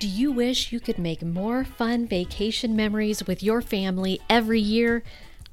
Do you wish you could make more fun vacation memories with your family every year?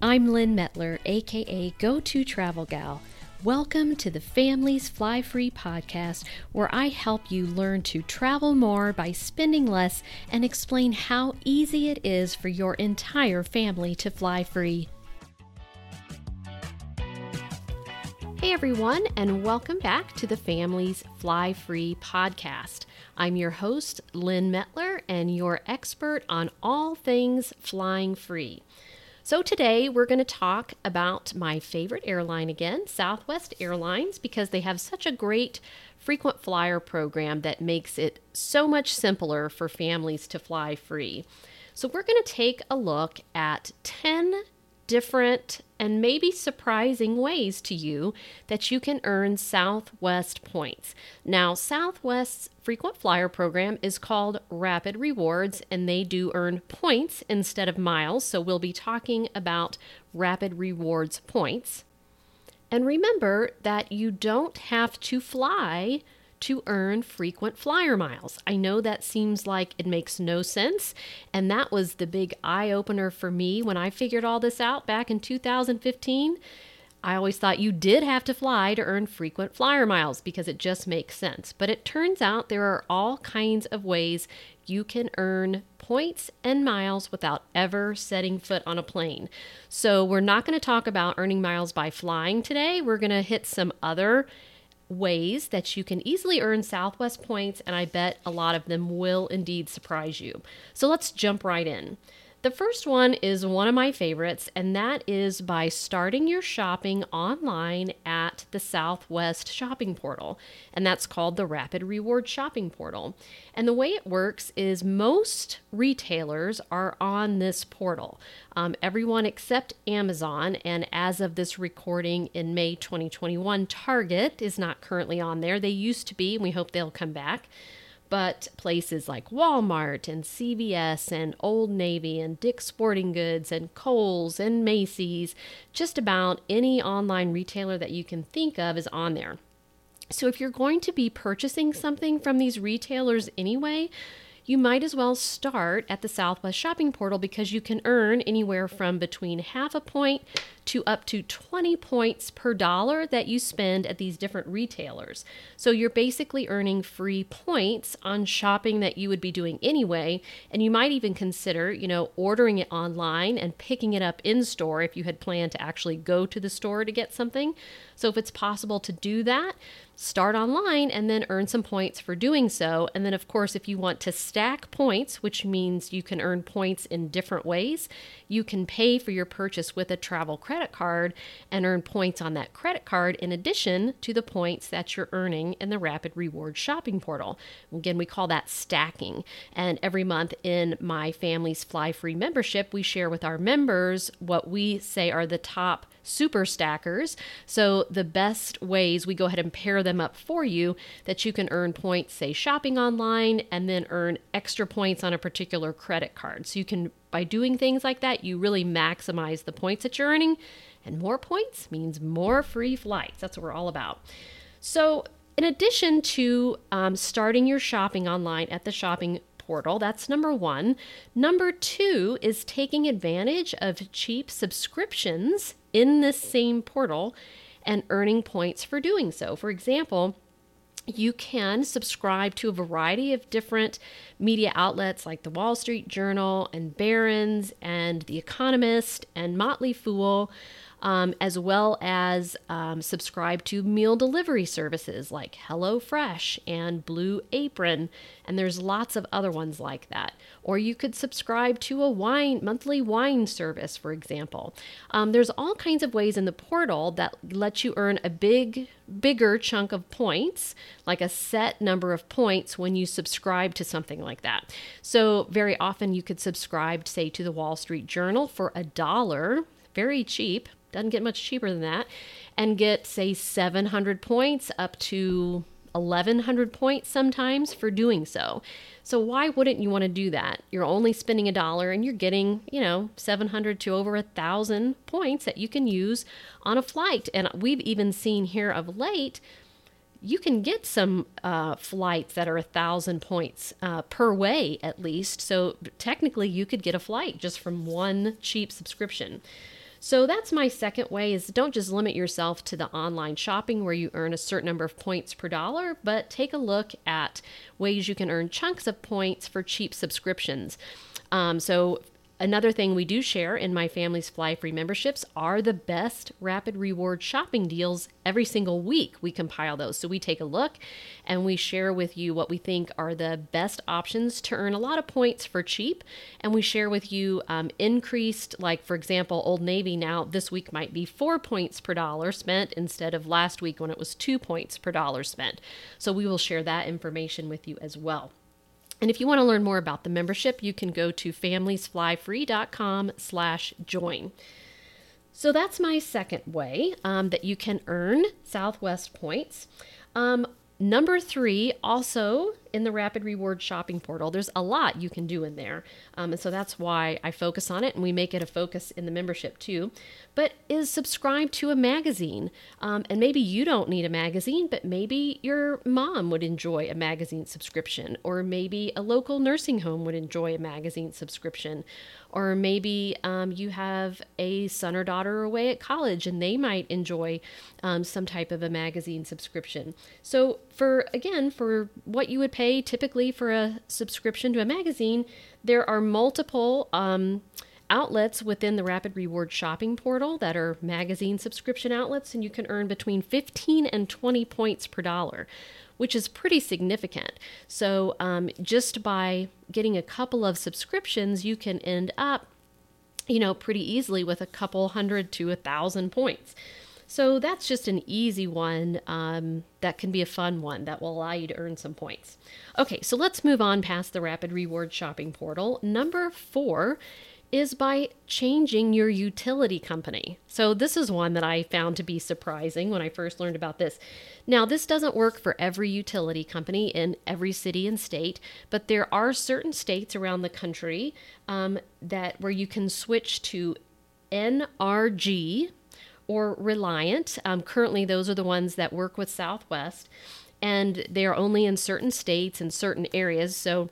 I'm Lynn Mettler, aka Go To Travel Gal. Welcome to the Families Fly Free podcast, where I help you learn to travel more by spending less and explain how easy it is for your entire family to fly free. Hey everyone, and welcome back to the Families Fly Free podcast. I'm your host, Lynn Mettler, and your expert on all things flying free. So, today we're going to talk about my favorite airline again, Southwest Airlines, because they have such a great frequent flyer program that makes it so much simpler for families to fly free. So, we're going to take a look at 10 different and maybe surprising ways to you that you can earn Southwest points. Now, Southwest's frequent flyer program is called Rapid Rewards, and they do earn points instead of miles. So, we'll be talking about Rapid Rewards points. And remember that you don't have to fly to earn frequent flyer miles. I know that seems like it makes no sense, and that was the big eye opener for me when I figured all this out back in 2015. I always thought you did have to fly to earn frequent flyer miles because it just makes sense. But it turns out there are all kinds of ways you can earn points and miles without ever setting foot on a plane. So, we're not going to talk about earning miles by flying today. We're going to hit some other ways that you can easily earn Southwest points, and I bet a lot of them will indeed surprise you. So let's jump right in. The first one is one of my favorites, and that is by starting your shopping online at the Southwest Shopping Portal. And that's called the Rapid Reward Shopping Portal. And the way it works is most retailers are on this portal, um, everyone except Amazon. And as of this recording in May 2021, Target is not currently on there. They used to be, and we hope they'll come back but places like Walmart and CVS and Old Navy and Dick's Sporting Goods and Kohl's and Macy's, just about any online retailer that you can think of is on there. So if you're going to be purchasing something from these retailers anyway, you might as well start at the Southwest Shopping Portal because you can earn anywhere from between half a point to up to 20 points per dollar that you spend at these different retailers. So you're basically earning free points on shopping that you would be doing anyway. And you might even consider, you know, ordering it online and picking it up in store if you had planned to actually go to the store to get something. So if it's possible to do that, start online and then earn some points for doing so. And then, of course, if you want to stack points, which means you can earn points in different ways, you can pay for your purchase with a travel credit card and earn points on that credit card in addition to the points that you're earning in the Rapid Rewards shopping portal. Again, we call that stacking. And every month in my Families Fly Free membership, we share with our members what we say are the top super stackers. So, the best ways we go ahead and pair them up for you that you can earn points, say shopping online, and then earn extra points on a particular credit card. So, you can, by doing things like that, you really maximize the points that you're earning. And more points means more free flights. That's what we're all about. So, in addition to um, starting your shopping online at the shopping portal. That's number one. Number two is taking advantage of cheap subscriptions in this same portal and earning points for doing so. For example, you can subscribe to a variety of different media outlets like the Wall Street Journal and Barron's and The Economist and Motley Fool um, as well as um, subscribe to meal delivery services like HelloFresh and Blue Apron, and there's lots of other ones like that. Or you could subscribe to a wine monthly wine service, for example. Um, there's all kinds of ways in the portal that let you earn a big, bigger chunk of points, like a set number of points when you subscribe to something like that. So very often you could subscribe, say, to the Wall Street Journal for a dollar, very cheap doesn't get much cheaper than that, and get, say, 700 points up to 1100 points sometimes for doing so. So why wouldn't you want to do that? You're only spending a dollar and you're getting, you know, 700 to over a thousand points that you can use on a flight. And we've even seen here of late you can get some uh, flights that are a thousand points uh, per way at least. So technically, you could get a flight just from one cheap subscription. So that's my second way is don't just limit yourself to the online shopping where you earn a certain number of points per dollar, but take a look at ways you can earn chunks of points for cheap subscriptions. Um, so Another thing we do share in my Families Fly Free memberships are the best rapid reward shopping deals every single week. We compile those. So we take a look and we share with you what we think are the best options to earn a lot of points for cheap. And we share with you um, increased, like for example, Old Navy now this week might be four points per dollar spent instead of last week when it was two points per dollar spent. So we will share that information with you as well. And if you want to learn more about the membership, you can go to familiesflyfree.com slash join. So that's my second way um, that you can earn Southwest points. Um, Number three, also in the Rapid Reward shopping portal, there's a lot you can do in there. Um, and so that's why I focus on it and we make it a focus in the membership too. But is subscribe to a magazine. Um, and maybe you don't need a magazine, but maybe your mom would enjoy a magazine subscription, or maybe a local nursing home would enjoy a magazine subscription, or maybe um, you have a son or daughter away at college and they might enjoy um, some type of a magazine subscription. So, for again, for what you would pay typically for a subscription to a magazine, there are multiple. Um, outlets within the Rapid Reward shopping portal that are magazine subscription outlets, and you can earn between 15 and 20 points per dollar which is pretty significant. So, um, just by getting a couple of subscriptions, you can end up, you know, pretty easily with a couple hundred to a thousand points. So, that's just an easy one um, that can be a fun one that will allow you to earn some points. Okay, so let's move on past the Rapid Reward Shopping Portal. Number four is by changing your utility company. So, this is one that I found to be surprising when I first learned about this. Now, this doesn't work for every utility company in every city and state, but there are certain states around the country um, that where you can switch to NRG or Reliant. Um, currently, those are the ones that work with Southwest, and they are only in certain states and certain areas. So,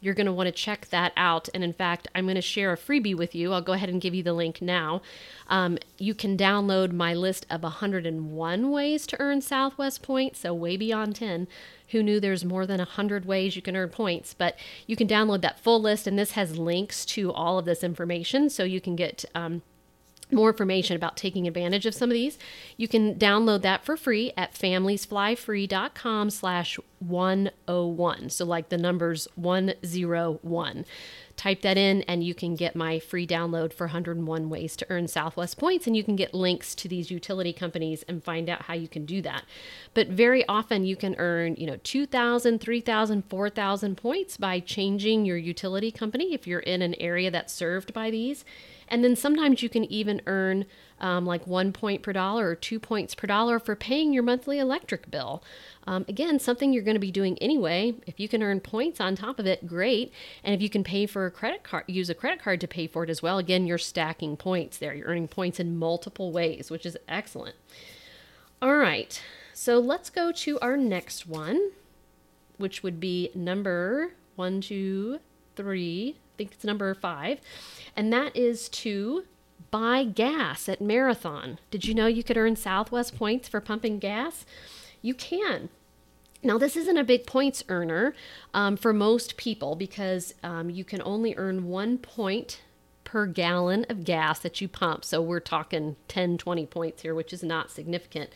you're going to want to check that out. And in fact, I'm going to share a freebie with you. I'll go ahead and give you the link now. Um, you can download my list of 101 ways to earn Southwest points, so way beyond 10. Who knew there's more than 100 ways you can earn points? But you can download that full list, and this has links to all of this information so you can get um, more information about taking advantage of some of these you can download that for free at familiesflyfree.com slash 101 so like the numbers 101 type that in and you can get my free download for 101 ways to earn southwest points. And you can get links to these utility companies and find out how you can do that. But very often you can earn you know 2000 3000 4000 points by changing your utility company if you're in an area that's served by these and then sometimes you can even earn um, like one point per dollar or two points per dollar for paying your monthly electric bill. Um, again, something you're going to be doing anyway. If you can earn points on top of it, great. And if you can pay for a credit card, use a credit card to pay for it as well. Again, you're stacking points there. You're earning points in multiple ways, which is excellent. All right, so let's go to our next one, which would be number one, two, three. Think it's number five and that is to buy gas at Marathon. Did you know you could earn Southwest points for pumping gas? You can. Now, this isn't a big points earner um, for most people because um, you can only earn one point per gallon of gas that you pump. So we're talking 10, 20 points here, which is not significant.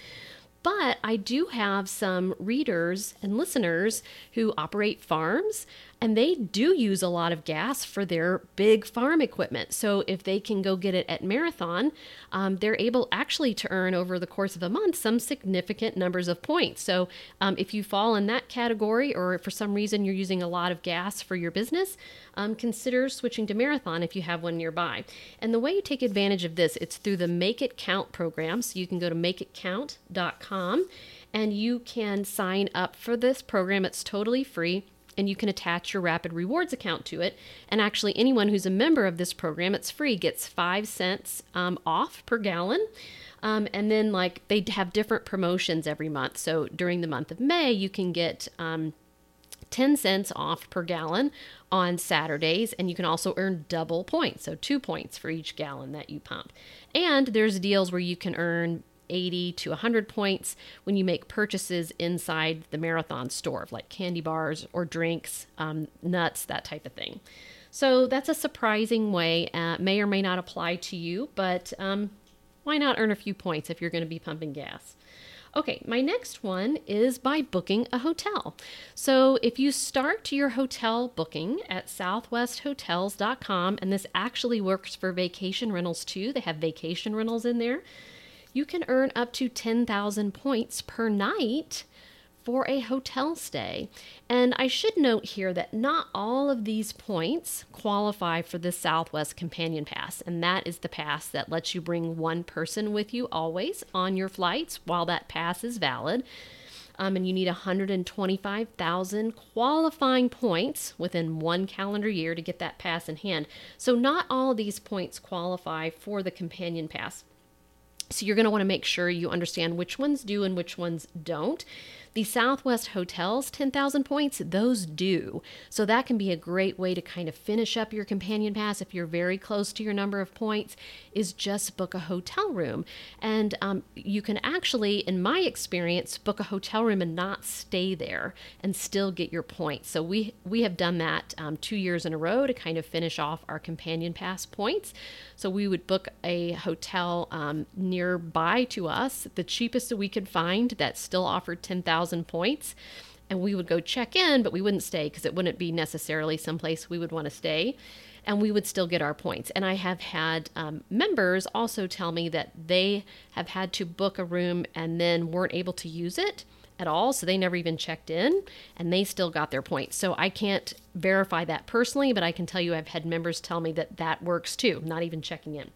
But I do have some readers and listeners who operate farms and they do use a lot of gas for their big farm equipment. So if they can go get it at Marathon, um, they're able actually to earn over the course of a month some significant numbers of points. So um, if you fall in that category, or for some reason you're using a lot of gas for your business, um, consider switching to Marathon if you have one nearby. And the way you take advantage of this, it's through the Make It Count program. So you can go to makeitcount.com and you can sign up for this program. It's totally free and you can attach your Rapid Rewards account to it. And actually, anyone who's a member of this program, it's free, gets five cents um, off per gallon. Um, and then, like, they have different promotions every month. So during the month of May, you can get um, 10 cents off per gallon on Saturdays, and you can also earn double points, so two points for each gallon that you pump. And there's deals where you can earn 80 to 100 points when you make purchases inside the marathon store, of like candy bars or drinks, um, nuts, that type of thing. So that's a surprising way. Uh, may or may not apply to you, but um, why not earn a few points if you're going to be pumping gas? Okay, my next one is by booking a hotel. So if you start your hotel booking at southwesthotels.com, and this actually works for vacation rentals too, they have vacation rentals in there, you can earn up to 10,000 points per night for a hotel stay. And I should note here that not all of these points qualify for the Southwest Companion Pass, and that is the pass that lets you bring one person with you always on your flights while that pass is valid. Um, and you need 125,000 qualifying points within one calendar year to get that pass in hand. So, not all these points qualify for the Companion Pass. So, you're going to want to make sure you understand which ones do and which ones don't. The Southwest Hotels 10,000 points, those do. So that can be a great way to kind of finish up your companion pass if you're very close to your number of points, is just book a hotel room. And um, you can actually, in my experience, book a hotel room and not stay there and still get your points. So we, we have done that um, two years in a row to kind of finish off our companion pass points. So we would book a hotel um, nearby to us, the cheapest that we could find that still offered 10,000 points. And we would go check in, but we wouldn't stay because it wouldn't be necessarily someplace we would want to stay. And we would still get our points. And I have had um, members also tell me that they have had to book a room and then weren't able to use it at all. So they never even checked in and they still got their points. So I can't verify that personally, but I can tell you I've had members tell me that that works too, not even checking in.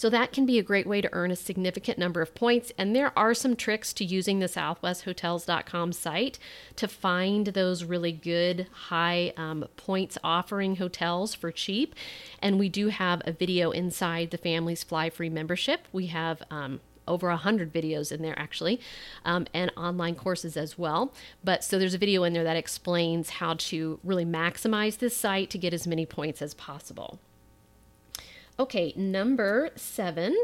So that can be a great way to earn a significant number of points. And there are some tricks to using the southwesthotels.com site to find those really good high um, points offering hotels for cheap. And we do have a video inside the Families Fly Free membership. We have um, over a hundred videos in there actually, um, and online courses as well. But so there's a video in there that explains how to really maximize this site to get as many points as possible. Okay, number seven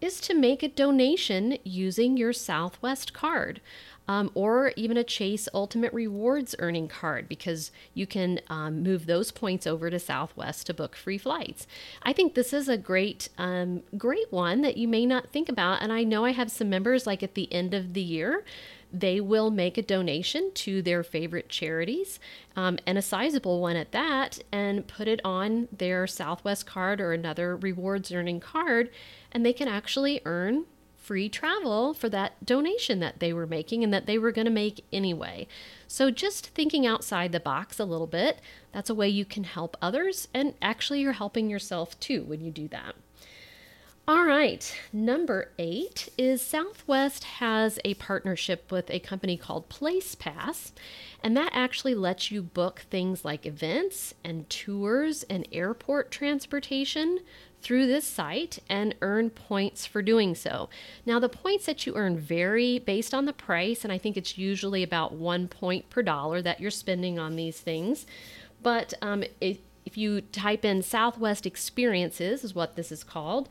is to make a donation using your Southwest card um, or even a Chase Ultimate Rewards earning card because you can um, move those points over to Southwest to book free flights. I think this is a great, um, great one that you may not think about. And I know I have some members like at the end of the year they will make a donation to their favorite charities um, and a sizable one at that and put it on their Southwest card or another rewards earning card. And they can actually earn free travel for that donation that they were making and that they were going to make anyway. So, just thinking outside the box a little bit, that's a way you can help others, and actually, you're helping yourself too when you do that. All right, number eight is Southwest has a partnership with a company called PlacePass, and that actually lets you book things like events and tours and airport transportation through this site and earn points for doing so. Now, the points that you earn vary based on the price, and I think it's usually about one point per dollar that you're spending on these things. But um, if, if you type in Southwest Experiences, is what this is called,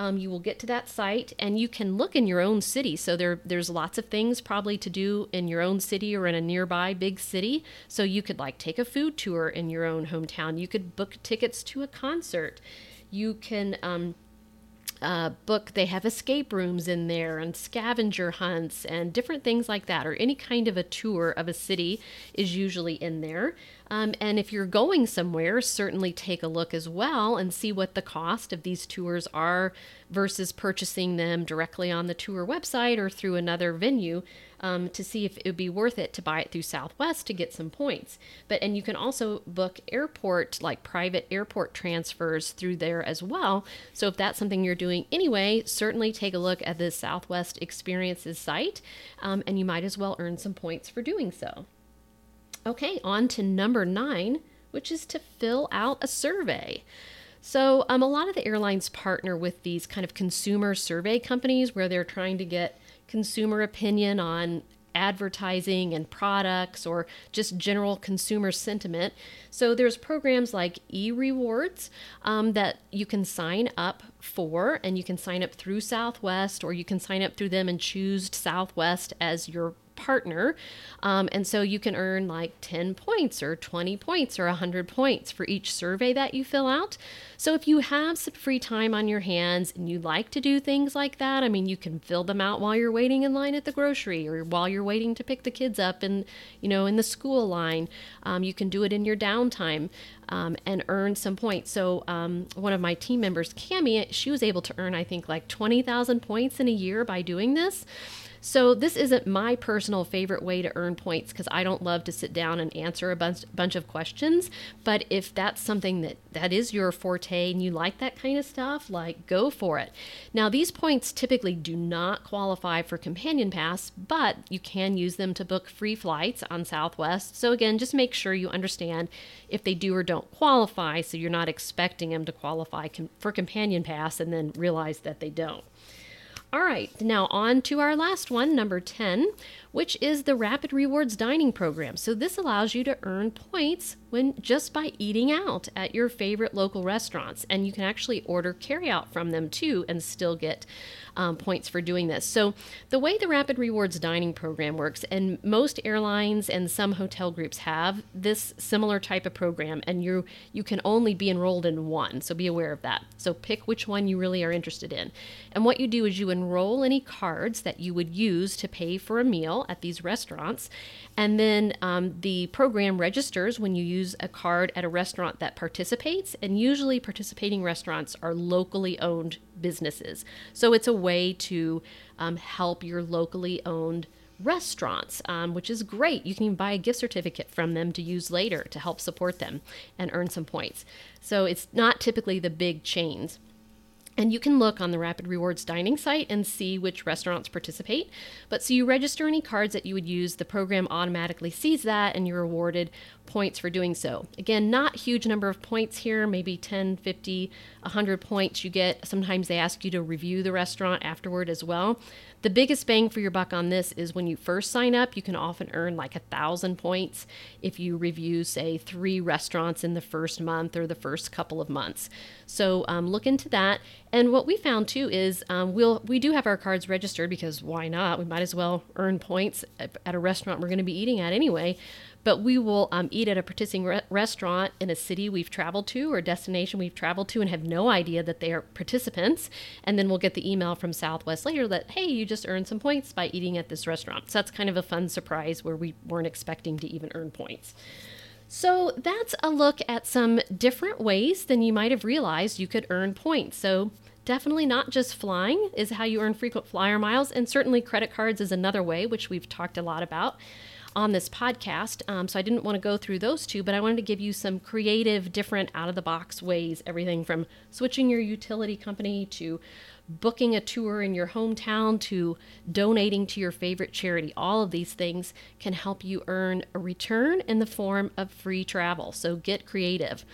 um, you will get to that site and you can look in your own city. So there, there's lots of things probably to do in your own city or in a nearby big city. So you could like take a food tour in your own hometown. You could book tickets to a concert. You can um, uh, book, they have escape rooms in there and scavenger hunts and different things like that, or any kind of a tour of a city is usually in there. Um, and if you're going somewhere, certainly take a look as well and see what the cost of these tours are versus purchasing them directly on the tour website or through another venue um, to see if it would be worth it to buy it through Southwest to get some points. But and you can also book airport like private airport transfers through there as well. So if that's something you're doing anyway, certainly take a look at the Southwest Experiences site, um, and you might as well earn some points for doing so. Okay, on to number nine, which is to fill out a survey. So, um, a lot of the airlines partner with these kind of consumer survey companies where they're trying to get consumer opinion on advertising and products or just general consumer sentiment. So there's programs like e-rewards um, that you can sign up for, and you can sign up through Southwest, or you can sign up through them and choose Southwest as your partner. Um, and so you can earn like 10 points or 20 points or 100 points for each survey that you fill out. So if you have some free time on your hands and you like to do things like that, I mean, you can fill them out while you're waiting in line at the grocery or while you're waiting to pick the kids up in, you know, in the school line. Um, you can do it in your downtime. Um, and earn some points. So um, one of my team members, Cami, she was able to earn, I think, like 20,000 points in a year by doing this. So this isn't my personal favorite way to earn points because I don't love to sit down and answer a bunch, bunch of questions. But if that's something that that is your forte and you like that kind of stuff, like go for it. Now these points typically do not qualify for Companion Pass, but you can use them to book free flights on Southwest. So again, just make sure you understand if they do or don't qualify, so you're not expecting them to qualify for Companion Pass and then realize that they don't. All right, now on to our last one, number 10, which is the Rapid Rewards Dining Program. So this allows you to earn points when just by eating out at your favorite local restaurants, and you can actually order carryout from them too and still get um, points for doing this. So the way the Rapid Rewards Dining Program works, and most airlines and some hotel groups have this similar type of program, and you you can only be enrolled in one. So be aware of that. So pick which one you really are interested in, and what you do is you enroll any cards that you would use to pay for a meal at these restaurants. And then um, the program registers when you use a card at a restaurant that participates. And usually, participating restaurants are locally owned businesses. So it's a way to um, help your locally owned restaurants, um, which is great. You can even buy a gift certificate from them to use later to help support them and earn some points. So it's not typically the big chains. And you can look on the Rapid Rewards dining site and see which restaurants participate. But so you register any cards that you would use, the program automatically sees that and you're awarded points for doing so. Again, not huge number of points here, maybe 10, 50, 100 points you get. Sometimes they ask you to review the restaurant afterward as well. The biggest bang for your buck on this is when you first sign up, you can often earn like a thousand points if you review, say, three restaurants in the first month or the first couple of months. So um, look into that. And what we found too is um, we'll we do have our cards registered because why not? We might as well earn points at a restaurant we're going to be eating at anyway but we will um, eat at a participating re- restaurant in a city we've traveled to or a destination we've traveled to and have no idea that they are participants. And then we'll get the email from Southwest later that, hey, you just earned some points by eating at this restaurant. So that's kind of a fun surprise where we weren't expecting to even earn points. So that's a look at some different ways than you might have realized you could earn points. So definitely not just flying is how you earn frequent flyer miles, and certainly credit cards is another way, which we've talked a lot about on this podcast. Um, so I didn't want to go through those two, but I wanted to give you some creative, different, out of the box ways everything from switching your utility company to booking a tour in your hometown to donating to your favorite charity. All of these things can help you earn a return in the form of free travel. So get creative.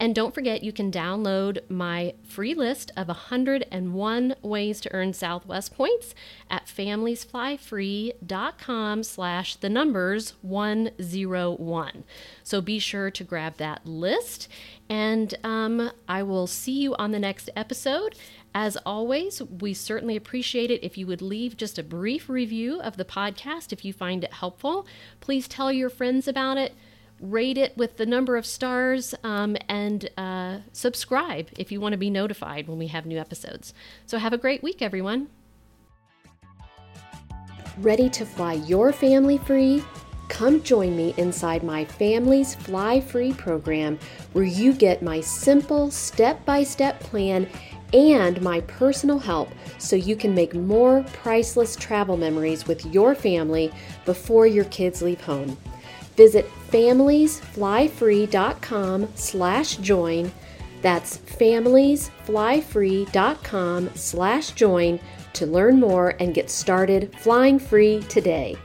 And don't forget, you can download my free list of 101 ways to earn Southwest points at familiesflyfree.com slash the numbers 101. So be sure to grab that list. And um, I will see you on the next episode. As always, we certainly appreciate it if you would leave just a brief review of the podcast if you find it helpful. Please tell your friends about it rate it with the number of stars, um, and uh, subscribe if you want to be notified when we have new episodes. So, have a great week, everyone. Ready to fly your family free? Come join me inside my Families Fly Free program, where you get my simple step by step plan and my personal help so you can make more priceless travel memories with your family before your kids leave home. Visit familiesflyfree.com slash join. That's familiesflyfree.com slash join to learn more and get started flying free today.